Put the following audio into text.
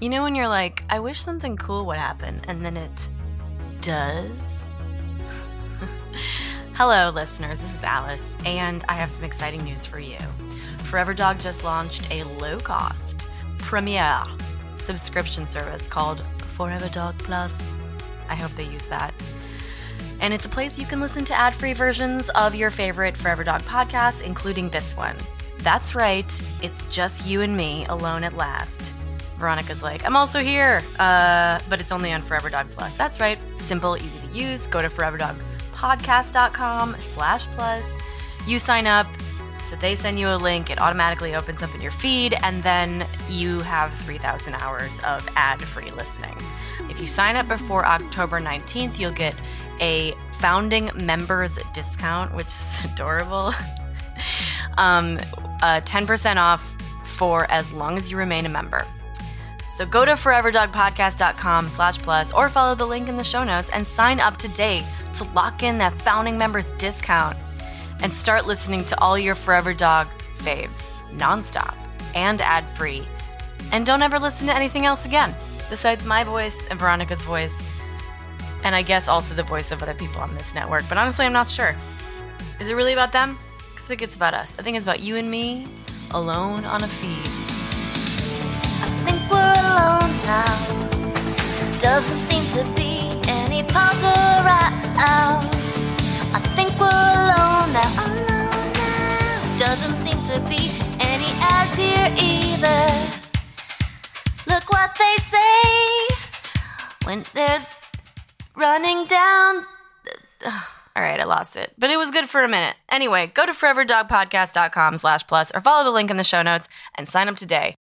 You know when you're like, I wish something cool would happen, and then it does? Hello, listeners. This is Alice, and I have some exciting news for you. Forever Dog just launched a low cost, premier subscription service called Forever Dog Plus. I hope they use that. And it's a place you can listen to ad free versions of your favorite Forever Dog podcasts, including this one. That's right, it's just you and me alone at last. Veronica's like, I'm also here, uh, but it's only on Forever Dog Plus. That's right, simple, easy to use. Go to foreverdogpodcast.com slash plus. You sign up, so they send you a link. It automatically opens up in your feed, and then you have 3,000 hours of ad-free listening. If you sign up before October 19th, you'll get a founding members discount, which is adorable. um, uh, 10% off for as long as you remain a member. So go to foreverdogpodcast.com slash plus or follow the link in the show notes and sign up today to lock in that founding members discount and start listening to all your Forever Dog faves nonstop and ad free. And don't ever listen to anything else again besides my voice and Veronica's voice. And I guess also the voice of other people on this network. But honestly, I'm not sure. Is it really about them? Because I think it's about us. I think it's about you and me alone on a feed. Doesn't seem to be any part around. I think we're alone now. Alone now. Doesn't seem to be any ads here either. Look what they say when they're running down. All right, I lost it. But it was good for a minute. Anyway, go to foreverdogpodcast.com slash plus or follow the link in the show notes and sign up today.